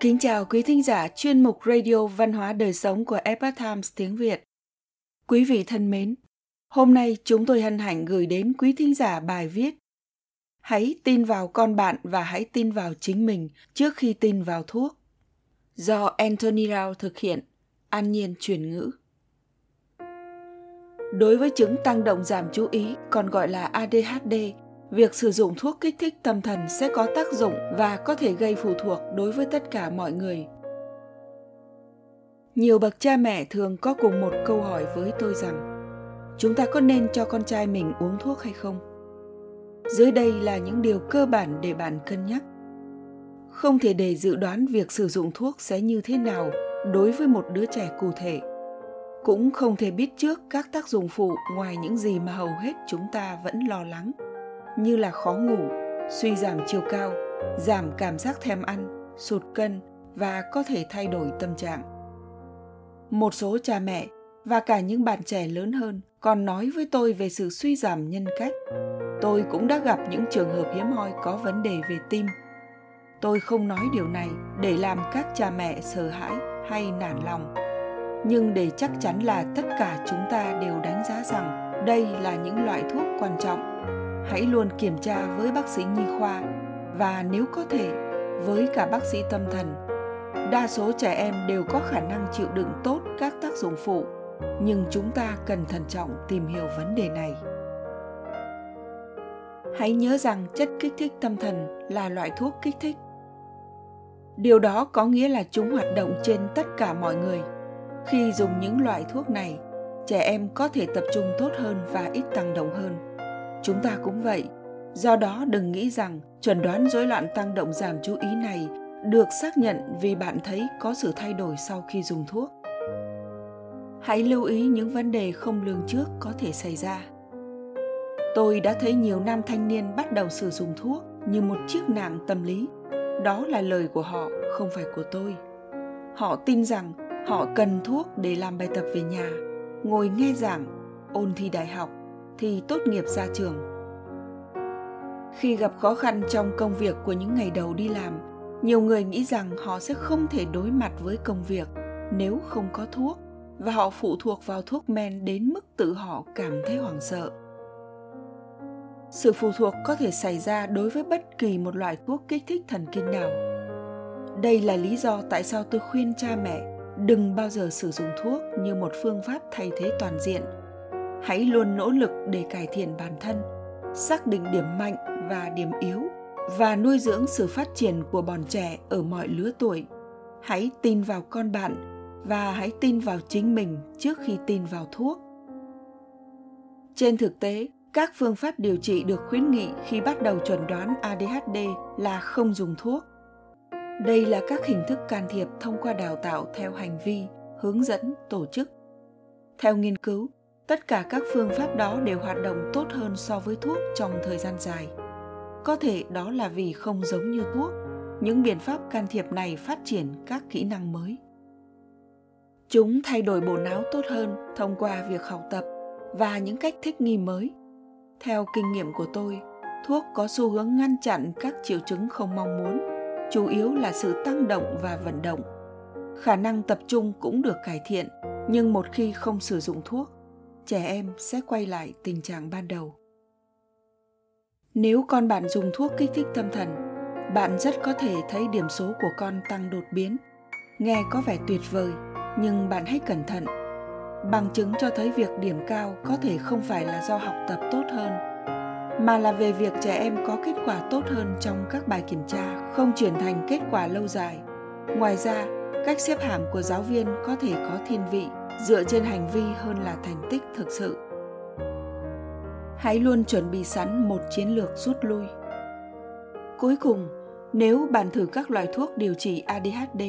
Kính chào quý thính giả chuyên mục Radio Văn hóa Đời Sống của Epoch Times tiếng Việt. Quý vị thân mến, hôm nay chúng tôi hân hạnh gửi đến quý thính giả bài viết Hãy tin vào con bạn và hãy tin vào chính mình trước khi tin vào thuốc. Do Anthony Rao thực hiện, an nhiên truyền ngữ. Đối với chứng tăng động giảm chú ý, còn gọi là ADHD, việc sử dụng thuốc kích thích tâm thần sẽ có tác dụng và có thể gây phụ thuộc đối với tất cả mọi người. Nhiều bậc cha mẹ thường có cùng một câu hỏi với tôi rằng, chúng ta có nên cho con trai mình uống thuốc hay không? Dưới đây là những điều cơ bản để bạn cân nhắc. Không thể để dự đoán việc sử dụng thuốc sẽ như thế nào đối với một đứa trẻ cụ thể. Cũng không thể biết trước các tác dụng phụ ngoài những gì mà hầu hết chúng ta vẫn lo lắng như là khó ngủ, suy giảm chiều cao, giảm cảm giác thèm ăn, sụt cân và có thể thay đổi tâm trạng. Một số cha mẹ và cả những bạn trẻ lớn hơn còn nói với tôi về sự suy giảm nhân cách. Tôi cũng đã gặp những trường hợp hiếm hoi có vấn đề về tim. Tôi không nói điều này để làm các cha mẹ sợ hãi hay nản lòng, nhưng để chắc chắn là tất cả chúng ta đều đánh giá rằng đây là những loại thuốc quan trọng hãy luôn kiểm tra với bác sĩ nhi khoa và nếu có thể, với cả bác sĩ tâm thần. Đa số trẻ em đều có khả năng chịu đựng tốt các tác dụng phụ, nhưng chúng ta cần thận trọng tìm hiểu vấn đề này. Hãy nhớ rằng chất kích thích tâm thần là loại thuốc kích thích. Điều đó có nghĩa là chúng hoạt động trên tất cả mọi người. Khi dùng những loại thuốc này, trẻ em có thể tập trung tốt hơn và ít tăng động hơn. Chúng ta cũng vậy. Do đó đừng nghĩ rằng chuẩn đoán rối loạn tăng động giảm chú ý này được xác nhận vì bạn thấy có sự thay đổi sau khi dùng thuốc. Hãy lưu ý những vấn đề không lường trước có thể xảy ra. Tôi đã thấy nhiều nam thanh niên bắt đầu sử dụng thuốc như một chiếc nạng tâm lý. Đó là lời của họ, không phải của tôi. Họ tin rằng họ cần thuốc để làm bài tập về nhà, ngồi nghe giảng, ôn thi đại học thì tốt nghiệp ra trường. Khi gặp khó khăn trong công việc của những ngày đầu đi làm, nhiều người nghĩ rằng họ sẽ không thể đối mặt với công việc nếu không có thuốc và họ phụ thuộc vào thuốc men đến mức tự họ cảm thấy hoảng sợ. Sự phụ thuộc có thể xảy ra đối với bất kỳ một loại thuốc kích thích thần kinh nào. Đây là lý do tại sao tôi khuyên cha mẹ đừng bao giờ sử dụng thuốc như một phương pháp thay thế toàn diện hãy luôn nỗ lực để cải thiện bản thân, xác định điểm mạnh và điểm yếu, và nuôi dưỡng sự phát triển của bọn trẻ ở mọi lứa tuổi. Hãy tin vào con bạn và hãy tin vào chính mình trước khi tin vào thuốc. Trên thực tế, các phương pháp điều trị được khuyến nghị khi bắt đầu chuẩn đoán adhd là không dùng thuốc. Đây là các hình thức can thiệp thông qua đào tạo theo hành vi, hướng dẫn, tổ chức. Theo nghiên cứu tất cả các phương pháp đó đều hoạt động tốt hơn so với thuốc trong thời gian dài. Có thể đó là vì không giống như thuốc, những biện pháp can thiệp này phát triển các kỹ năng mới. Chúng thay đổi bộ não tốt hơn thông qua việc học tập và những cách thích nghi mới. Theo kinh nghiệm của tôi, thuốc có xu hướng ngăn chặn các triệu chứng không mong muốn, chủ yếu là sự tăng động và vận động. Khả năng tập trung cũng được cải thiện, nhưng một khi không sử dụng thuốc trẻ em sẽ quay lại tình trạng ban đầu. Nếu con bạn dùng thuốc kích thích tâm thần, bạn rất có thể thấy điểm số của con tăng đột biến. Nghe có vẻ tuyệt vời, nhưng bạn hãy cẩn thận. Bằng chứng cho thấy việc điểm cao có thể không phải là do học tập tốt hơn, mà là về việc trẻ em có kết quả tốt hơn trong các bài kiểm tra, không chuyển thành kết quả lâu dài. Ngoài ra, cách xếp hạng của giáo viên có thể có thiên vị dựa trên hành vi hơn là thành tích thực sự. Hãy luôn chuẩn bị sẵn một chiến lược rút lui. Cuối cùng, nếu bạn thử các loại thuốc điều trị adhd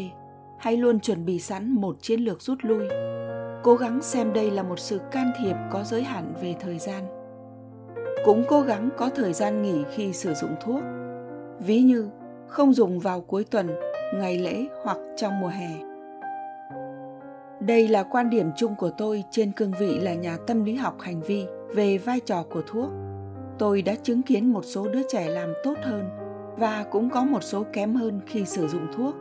hãy luôn chuẩn bị sẵn một chiến lược rút lui. Cố gắng xem đây là một sự can thiệp có giới hạn về thời gian. Cũng cố gắng có thời gian nghỉ khi sử dụng thuốc. Ví như, không dùng vào cuối tuần, ngày lễ hoặc trong mùa hè đây là quan điểm chung của tôi trên cương vị là nhà tâm lý học hành vi về vai trò của thuốc. Tôi đã chứng kiến một số đứa trẻ làm tốt hơn và cũng có một số kém hơn khi sử dụng thuốc.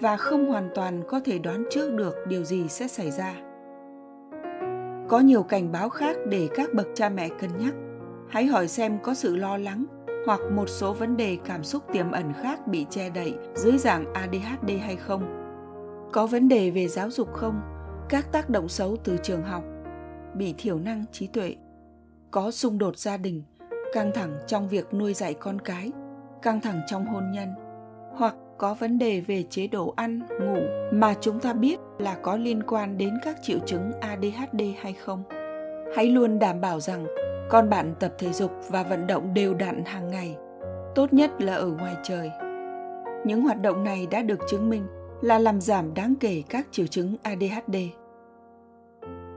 và không hoàn toàn có thể đoán trước được điều gì sẽ xảy ra có nhiều cảnh báo khác để các bậc cha mẹ cân nhắc hãy hỏi xem có sự lo lắng hoặc một số vấn đề cảm xúc tiềm ẩn khác bị che đậy dưới dạng adhd hay không có vấn đề về giáo dục không các tác động xấu từ trường học, bị thiểu năng trí tuệ, có xung đột gia đình, căng thẳng trong việc nuôi dạy con cái, căng thẳng trong hôn nhân, hoặc có vấn đề về chế độ ăn, ngủ mà chúng ta biết là có liên quan đến các triệu chứng adhd hay không. Hãy luôn đảm bảo rằng con bạn tập thể dục và vận động đều đặn hàng ngày, tốt nhất là ở ngoài trời. Những hoạt động này đã được chứng minh là làm giảm đáng kể các triệu chứng adhd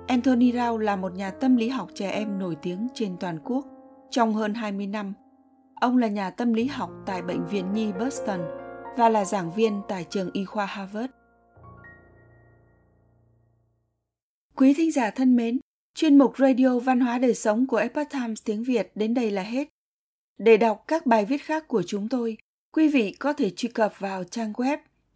Anthony Rao là một nhà tâm lý học trẻ em nổi tiếng trên toàn quốc trong hơn 20 năm. Ông là nhà tâm lý học tại Bệnh viện Nhi Boston và là giảng viên tại trường y khoa Harvard. Quý thính giả thân mến, chuyên mục Radio Văn hóa Đời Sống của Epoch Times tiếng Việt đến đây là hết. Để đọc các bài viết khác của chúng tôi, quý vị có thể truy cập vào trang web